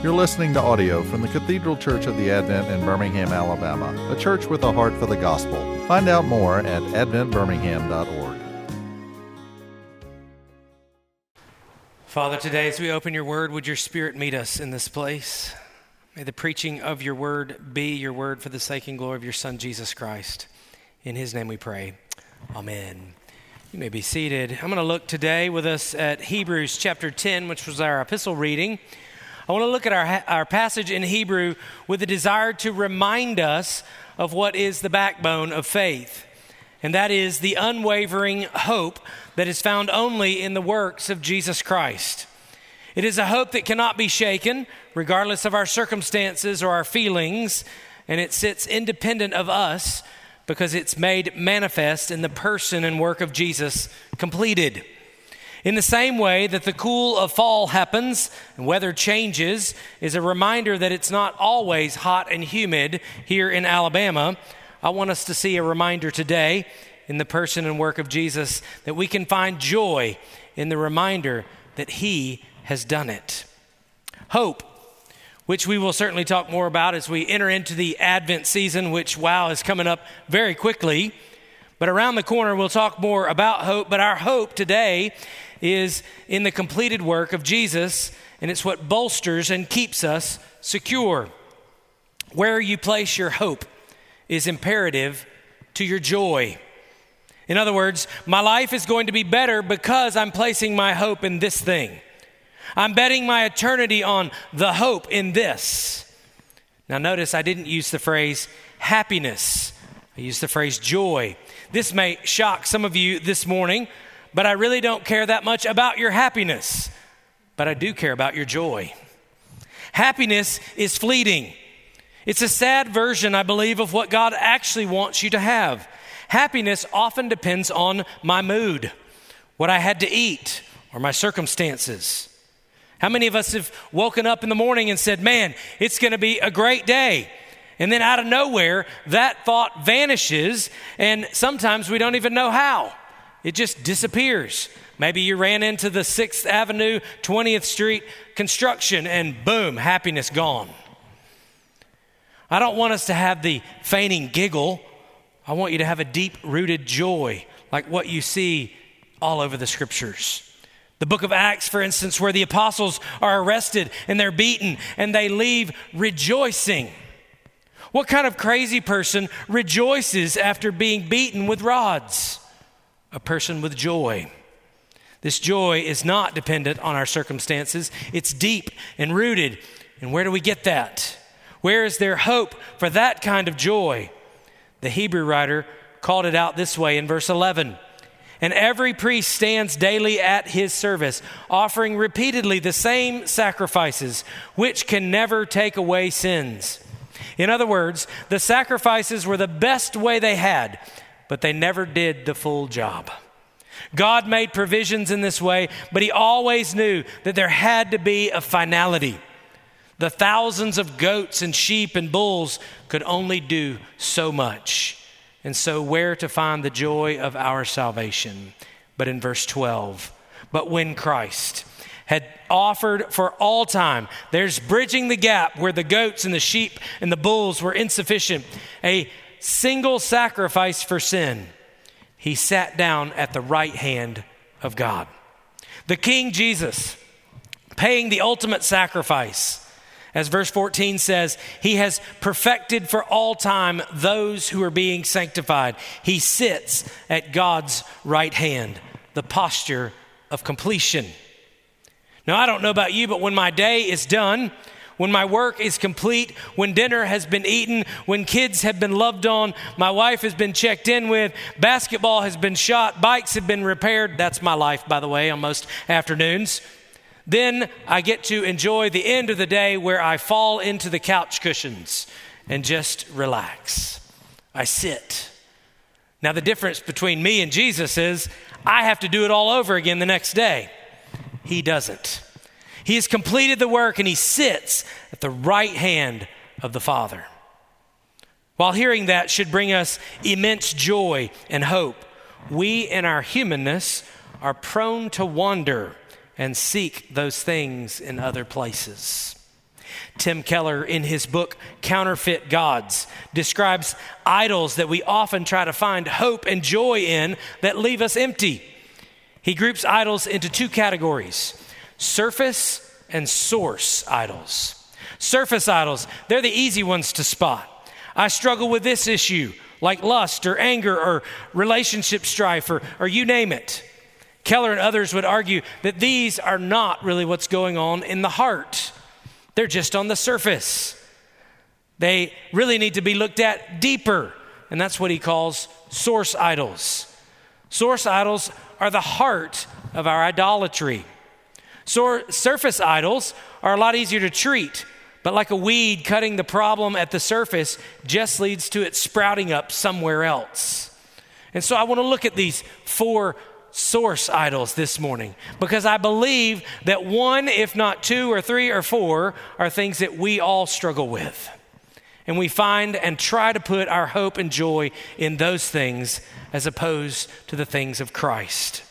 You're listening to audio from the Cathedral Church of the Advent in Birmingham, Alabama, a church with a heart for the gospel. Find out more at adventbirmingham.org. Father, today as we open your word, would your spirit meet us in this place? May the preaching of your word be your word for the sake and glory of your Son, Jesus Christ. In his name we pray. Amen. You may be seated. I'm going to look today with us at Hebrews chapter 10, which was our epistle reading. I want to look at our, our passage in Hebrew with a desire to remind us of what is the backbone of faith, and that is the unwavering hope that is found only in the works of Jesus Christ. It is a hope that cannot be shaken, regardless of our circumstances or our feelings, and it sits independent of us because it's made manifest in the person and work of Jesus completed. In the same way that the cool of fall happens and weather changes is a reminder that it's not always hot and humid here in Alabama, I want us to see a reminder today in the person and work of Jesus that we can find joy in the reminder that He has done it. Hope, which we will certainly talk more about as we enter into the Advent season, which, wow, is coming up very quickly. But around the corner, we'll talk more about hope. But our hope today is in the completed work of Jesus, and it's what bolsters and keeps us secure. Where you place your hope is imperative to your joy. In other words, my life is going to be better because I'm placing my hope in this thing. I'm betting my eternity on the hope in this. Now, notice I didn't use the phrase happiness, I used the phrase joy. This may shock some of you this morning but I really don't care that much about your happiness, but I do care about your joy. Happiness is fleeting. It's a sad version, I believe, of what God actually wants you to have. Happiness often depends on my mood, what I had to eat, or my circumstances. How many of us have woken up in the morning and said, Man, it's going to be a great day? And then out of nowhere, that thought vanishes, and sometimes we don't even know how. It just disappears. Maybe you ran into the 6th Avenue, 20th Street construction, and boom, happiness gone. I don't want us to have the feigning giggle. I want you to have a deep rooted joy, like what you see all over the scriptures. The book of Acts, for instance, where the apostles are arrested and they're beaten and they leave rejoicing. What kind of crazy person rejoices after being beaten with rods? A person with joy. This joy is not dependent on our circumstances, it's deep and rooted. And where do we get that? Where is there hope for that kind of joy? The Hebrew writer called it out this way in verse 11. And every priest stands daily at his service, offering repeatedly the same sacrifices, which can never take away sins. In other words, the sacrifices were the best way they had but they never did the full job. God made provisions in this way, but He always knew that there had to be a finality. The thousands of goats and sheep and bulls could only do so much. And so, where to find the joy of our salvation? But in verse 12, but when Christ had offered for all time, there's bridging the gap where the goats and the sheep and the bulls were insufficient, a single sacrifice for sin, he sat down at the right hand of God. The King Jesus, paying the ultimate sacrifice. As verse 14 says, He has perfected for all time those who are being sanctified. He sits at God's right hand, the posture of completion. Now, I don't know about you, but when my day is done, when my work is complete, when dinner has been eaten, when kids have been loved on, my wife has been checked in with, basketball has been shot, bikes have been repaired. That's my life, by the way, on most afternoons. Then I get to enjoy the end of the day where I fall into the couch cushions and just relax. I sit. Now, the difference between me and Jesus is I have to do it all over again the next day. He doesn't. He has completed the work and he sits at the right hand of the Father. While hearing that should bring us immense joy and hope, we in our humanness are prone to wander and seek those things in other places. Tim Keller, in his book Counterfeit Gods, describes idols that we often try to find hope and joy in that leave us empty. He groups idols into two categories surface and source idols. Surface idols, they're the easy ones to spot. I struggle with this issue, like lust or anger or relationship strife or, or you name it. Keller and others would argue that these are not really what's going on in the heart. They're just on the surface. They really need to be looked at deeper, and that's what he calls source idols. Source idols are the heart of our idolatry. So, surface idols are a lot easier to treat, but like a weed, cutting the problem at the surface just leads to it sprouting up somewhere else. And so I want to look at these four source idols this morning because I believe that one, if not two or three or four, are things that we all struggle with. And we find and try to put our hope and joy in those things as opposed to the things of Christ.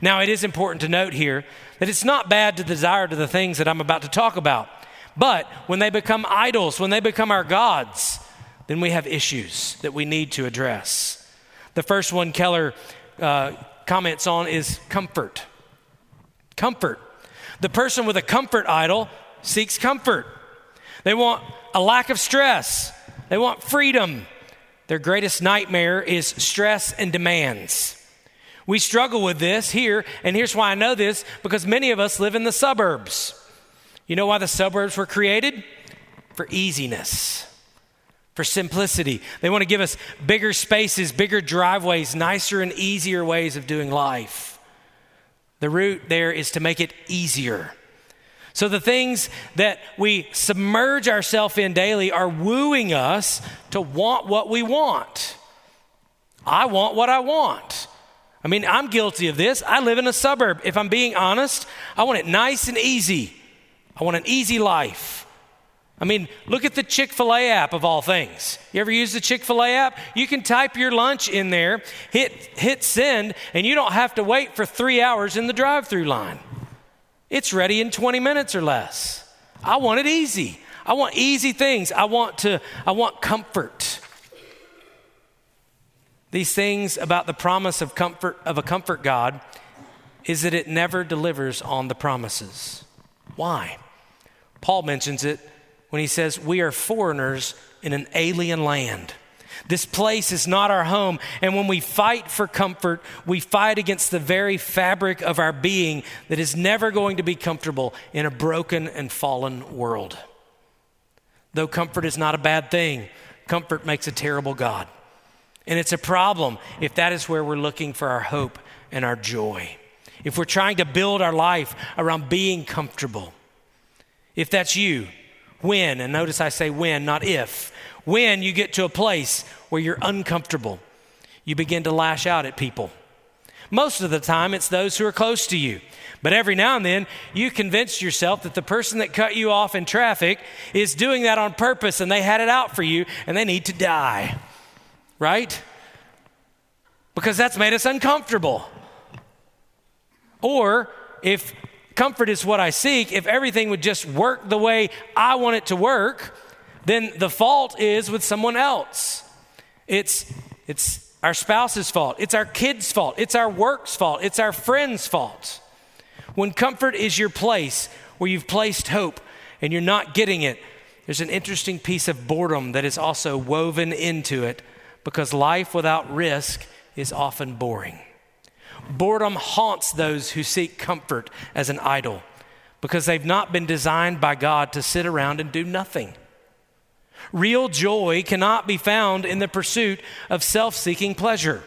Now, it is important to note here that it's not bad to desire to the things that I'm about to talk about. But when they become idols, when they become our gods, then we have issues that we need to address. The first one Keller uh, comments on is comfort. Comfort. The person with a comfort idol seeks comfort. They want a lack of stress, they want freedom. Their greatest nightmare is stress and demands. We struggle with this here, and here's why I know this because many of us live in the suburbs. You know why the suburbs were created? For easiness, for simplicity. They want to give us bigger spaces, bigger driveways, nicer and easier ways of doing life. The root there is to make it easier. So the things that we submerge ourselves in daily are wooing us to want what we want. I want what I want. I mean, I'm guilty of this. I live in a suburb. If I'm being honest, I want it nice and easy. I want an easy life. I mean, look at the Chick fil A app of all things. You ever use the Chick fil A app? You can type your lunch in there, hit, hit send, and you don't have to wait for three hours in the drive through line. It's ready in 20 minutes or less. I want it easy. I want easy things. I want to I want comfort. These things about the promise of comfort of a comfort God is that it never delivers on the promises. Why? Paul mentions it when he says, We are foreigners in an alien land. This place is not our home. And when we fight for comfort, we fight against the very fabric of our being that is never going to be comfortable in a broken and fallen world. Though comfort is not a bad thing, comfort makes a terrible God. And it's a problem if that is where we're looking for our hope and our joy. If we're trying to build our life around being comfortable. If that's you, when, and notice I say when, not if, when you get to a place where you're uncomfortable, you begin to lash out at people. Most of the time, it's those who are close to you. But every now and then, you convince yourself that the person that cut you off in traffic is doing that on purpose and they had it out for you and they need to die right? Because that's made us uncomfortable. Or if comfort is what I seek, if everything would just work the way I want it to work, then the fault is with someone else. It's, it's our spouse's fault, it's our kids' fault, it's our work's fault, it's our friend's fault. When comfort is your place where you've placed hope and you're not getting it, there's an interesting piece of boredom that is also woven into it because life without risk is often boring. Boredom haunts those who seek comfort as an idol because they've not been designed by God to sit around and do nothing. Real joy cannot be found in the pursuit of self seeking pleasure.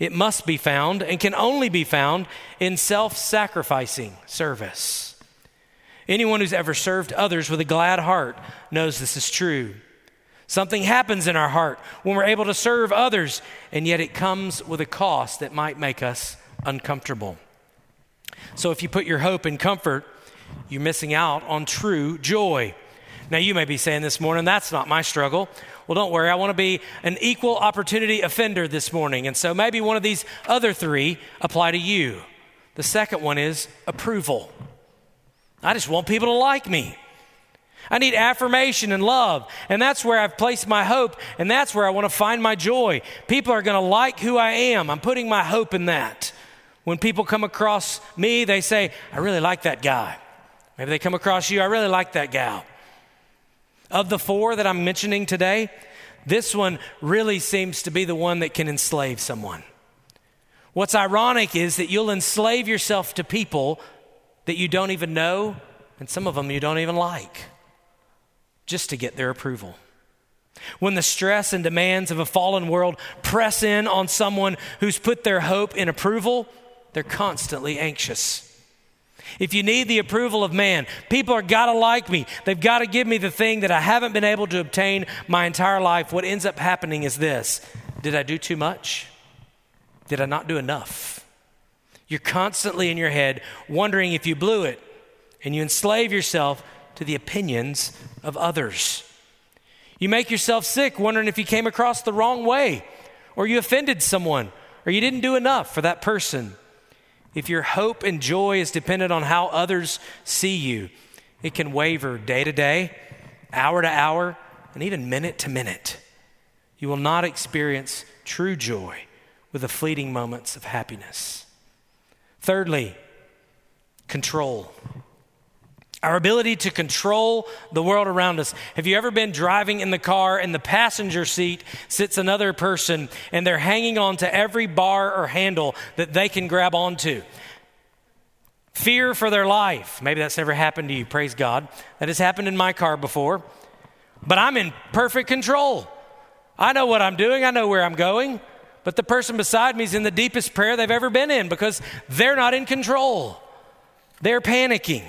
It must be found and can only be found in self sacrificing service. Anyone who's ever served others with a glad heart knows this is true. Something happens in our heart when we're able to serve others, and yet it comes with a cost that might make us uncomfortable. So if you put your hope in comfort, you're missing out on true joy. Now, you may be saying this morning, that's not my struggle. Well, don't worry, I want to be an equal opportunity offender this morning. And so maybe one of these other three apply to you. The second one is approval. I just want people to like me. I need affirmation and love. And that's where I've placed my hope, and that's where I want to find my joy. People are going to like who I am. I'm putting my hope in that. When people come across me, they say, I really like that guy. Maybe they come across you, I really like that gal. Of the four that I'm mentioning today, this one really seems to be the one that can enslave someone. What's ironic is that you'll enslave yourself to people that you don't even know, and some of them you don't even like, just to get their approval. When the stress and demands of a fallen world press in on someone who's put their hope in approval, they're constantly anxious. If you need the approval of man, people are got to like me. They've got to give me the thing that I haven't been able to obtain my entire life. What ends up happening is this Did I do too much? Did I not do enough? You're constantly in your head wondering if you blew it, and you enslave yourself to the opinions of others. You make yourself sick wondering if you came across the wrong way, or you offended someone, or you didn't do enough for that person if your hope and joy is dependent on how others see you, it can waver day to day, hour to hour, and even minute to minute. You will not experience true joy with the fleeting moments of happiness. Thirdly, control. Our ability to control the world around us. Have you ever been driving in the car and the passenger seat sits another person and they're hanging on to every bar or handle that they can grab onto? Fear for their life. Maybe that's never happened to you, praise God. That has happened in my car before. But I'm in perfect control. I know what I'm doing, I know where I'm going. But the person beside me is in the deepest prayer they've ever been in because they're not in control. They're panicking.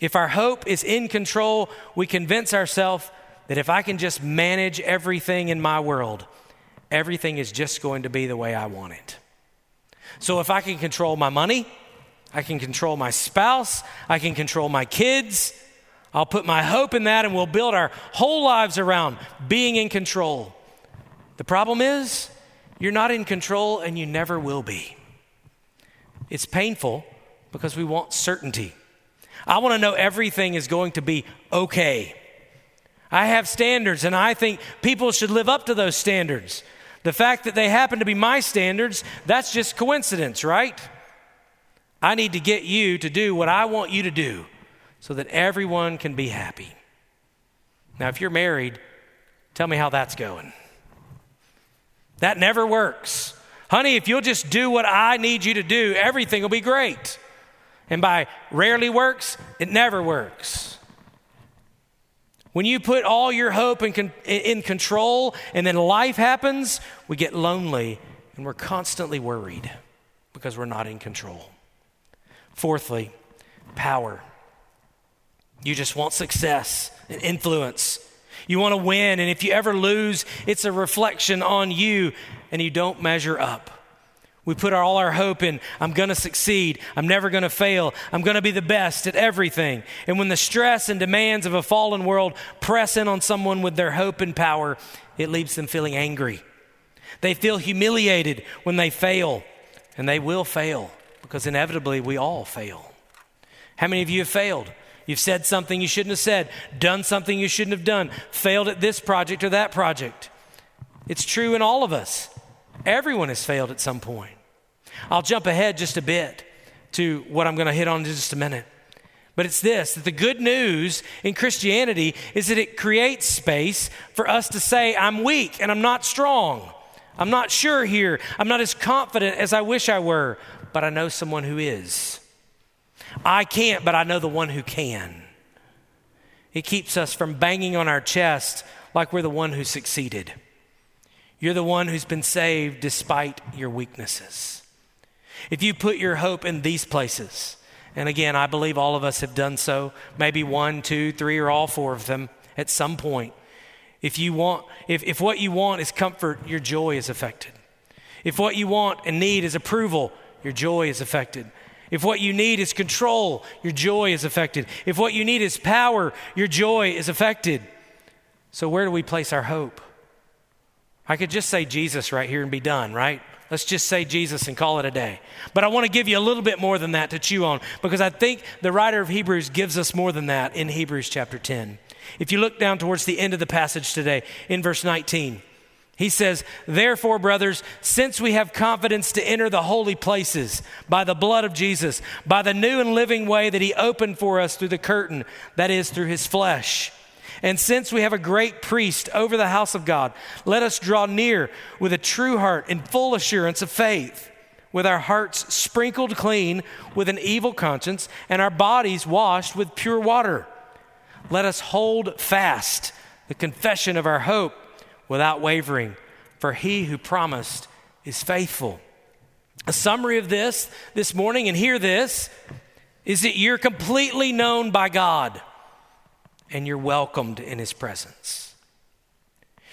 If our hope is in control, we convince ourselves that if I can just manage everything in my world, everything is just going to be the way I want it. So if I can control my money, I can control my spouse, I can control my kids, I'll put my hope in that and we'll build our whole lives around being in control. The problem is, you're not in control and you never will be. It's painful because we want certainty. I want to know everything is going to be okay. I have standards, and I think people should live up to those standards. The fact that they happen to be my standards, that's just coincidence, right? I need to get you to do what I want you to do so that everyone can be happy. Now, if you're married, tell me how that's going. That never works. Honey, if you'll just do what I need you to do, everything will be great. And by rarely works, it never works. When you put all your hope in, con- in control and then life happens, we get lonely and we're constantly worried because we're not in control. Fourthly, power. You just want success and influence. You want to win, and if you ever lose, it's a reflection on you and you don't measure up. We put all our hope in, I'm going to succeed. I'm never going to fail. I'm going to be the best at everything. And when the stress and demands of a fallen world press in on someone with their hope and power, it leaves them feeling angry. They feel humiliated when they fail, and they will fail because inevitably we all fail. How many of you have failed? You've said something you shouldn't have said, done something you shouldn't have done, failed at this project or that project. It's true in all of us. Everyone has failed at some point. I'll jump ahead just a bit to what I'm going to hit on in just a minute. But it's this that the good news in Christianity is that it creates space for us to say, I'm weak and I'm not strong. I'm not sure here. I'm not as confident as I wish I were, but I know someone who is. I can't, but I know the one who can. It keeps us from banging on our chest like we're the one who succeeded. You're the one who's been saved despite your weaknesses. If you put your hope in these places, and again, I believe all of us have done so, maybe one, two, three, or all four of them at some point. If you want, if, if what you want is comfort, your joy is affected. If what you want and need is approval, your joy is affected. If what you need is control, your joy is affected. If what you need is power, your joy is affected. So, where do we place our hope? I could just say Jesus right here and be done, right? Let's just say Jesus and call it a day. But I want to give you a little bit more than that to chew on because I think the writer of Hebrews gives us more than that in Hebrews chapter 10. If you look down towards the end of the passage today in verse 19, he says, Therefore, brothers, since we have confidence to enter the holy places by the blood of Jesus, by the new and living way that he opened for us through the curtain, that is, through his flesh and since we have a great priest over the house of God, let us draw near with a true heart and full assurance of faith, with our hearts sprinkled clean with an evil conscience and our bodies washed with pure water. Let us hold fast the confession of our hope without wavering, for he who promised is faithful. A summary of this this morning, and hear this, is that you're completely known by God and you're welcomed in His presence.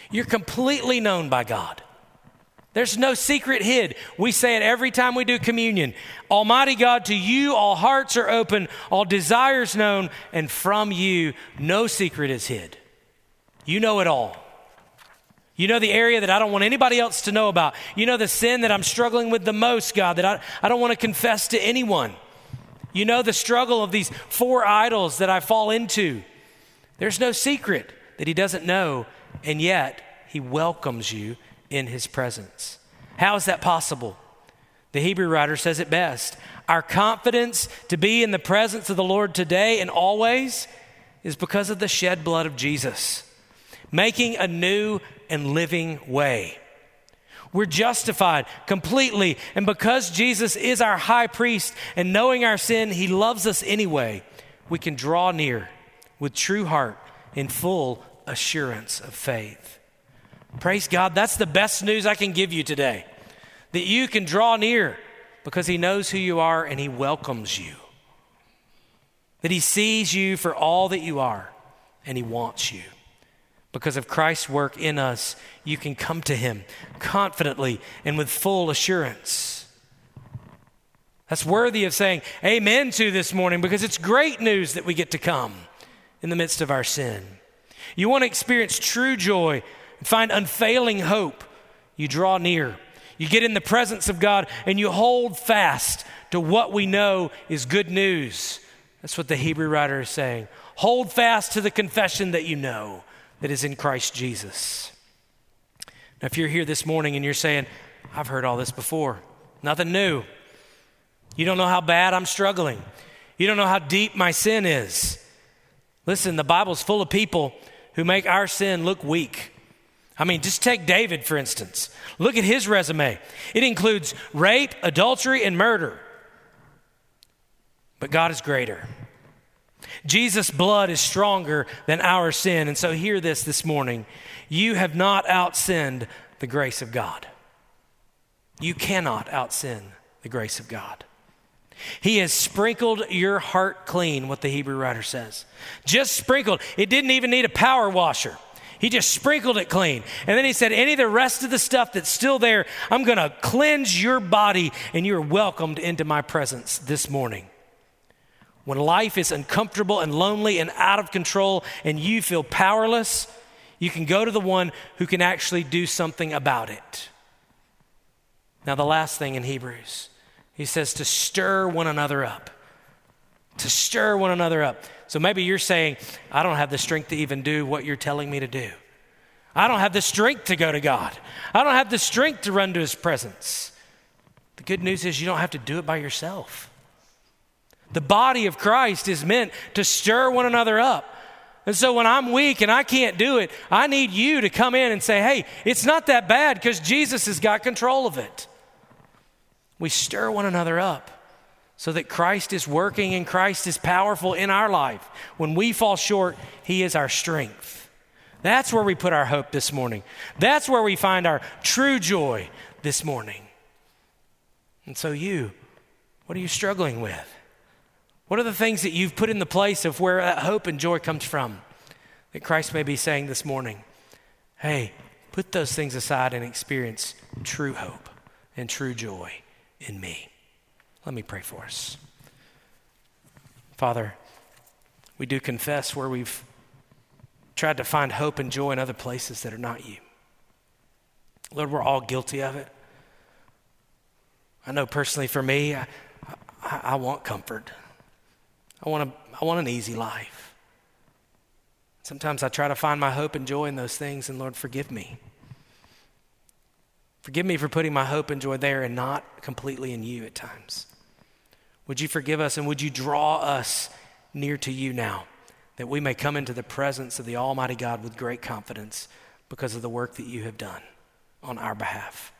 You're completely known by God. There's no secret hid. We say it every time we do communion. Almighty God, to you all hearts are open, all desires known, and from you no secret is hid. You know it all. You know the area that I don't want anybody else to know about. You know the sin that I'm struggling with the most, God, that I, I don't want to confess to anyone. You know the struggle of these four idols that I fall into. There's no secret that he doesn't know, and yet he welcomes you in his presence. How is that possible? The Hebrew writer says it best. Our confidence to be in the presence of the Lord today and always is because of the shed blood of Jesus, making a new and living way. We're justified completely. And because Jesus is our high priest and knowing our sin, he loves us anyway, we can draw near with true heart in full assurance of faith. Praise God. That's the best news I can give you today. That you can draw near because He knows who you are and He welcomes you. That He sees you for all that you are and He wants you. Because of Christ's work in us, you can come to Him confidently and with full assurance. That's worthy of saying amen to this morning because it's great news that we get to come in the midst of our sin. You want to experience true joy and find unfailing hope, you draw near. You get in the presence of God and you hold fast to what we know is good news. That's what the Hebrew writer is saying. Hold fast to the confession that you know that is in Christ Jesus. Now, if you're here this morning and you're saying, I've heard all this before, nothing new. You don't know how bad I'm struggling. You don't know how deep my sin is. Listen, the Bible's full of people who make our sin look weak. I mean, just take David, for instance. Look at his resume. It includes rape, adultery, and murder. But God is greater. Jesus' blood is stronger than our sin. And so, hear this this morning. You have not outsinned the grace of God. You cannot outsin the grace of God. He has sprinkled your heart clean, what the Hebrew writer says. Just sprinkled. It didn't even need a power washer. He just sprinkled it clean. And then he said, Any of the rest of the stuff that's still there, I'm going to cleanse your body, and you're welcomed into my presence this morning. When life is uncomfortable and lonely and out of control, and you feel powerless, you can go to the one who can actually do something about it. Now, the last thing in Hebrews he says to stir one another up. To stir one another up. So maybe you're saying, I don't have the strength to even do what you're telling me to do. I don't have the strength to go to God. I don't have the strength to run to His presence. The good news is you don't have to do it by yourself. The body of Christ is meant to stir one another up. And so when I'm weak and I can't do it, I need you to come in and say, hey, it's not that bad because Jesus has got control of it we stir one another up so that Christ is working and Christ is powerful in our life. When we fall short, He is our strength. That's where we put our hope this morning. That's where we find our true joy this morning. And so, you, what are you struggling with? What are the things that you've put in the place of where that hope and joy comes from? That Christ may be saying this morning, hey, put those things aside and experience true hope and true joy in me. Let me pray for us. Father, we do confess where we've tried to find hope and joy in other places that are not you. Lord, we're all guilty of it. I know personally for me, I, I, I want comfort. I want, a, I want an easy life. Sometimes I try to find my hope and joy in those things, and Lord, forgive me. Forgive me for putting my hope and joy there and not completely in you at times. Would you forgive us and would you draw us near to you now that we may come into the presence of the Almighty God with great confidence because of the work that you have done on our behalf?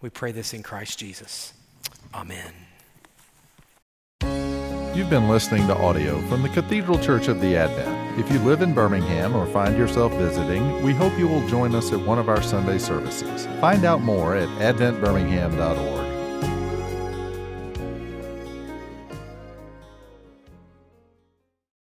We pray this in Christ Jesus. Amen. You've been listening to audio from the Cathedral Church of the Advent. If you live in Birmingham or find yourself visiting, we hope you will join us at one of our Sunday services. Find out more at adventbirmingham.org.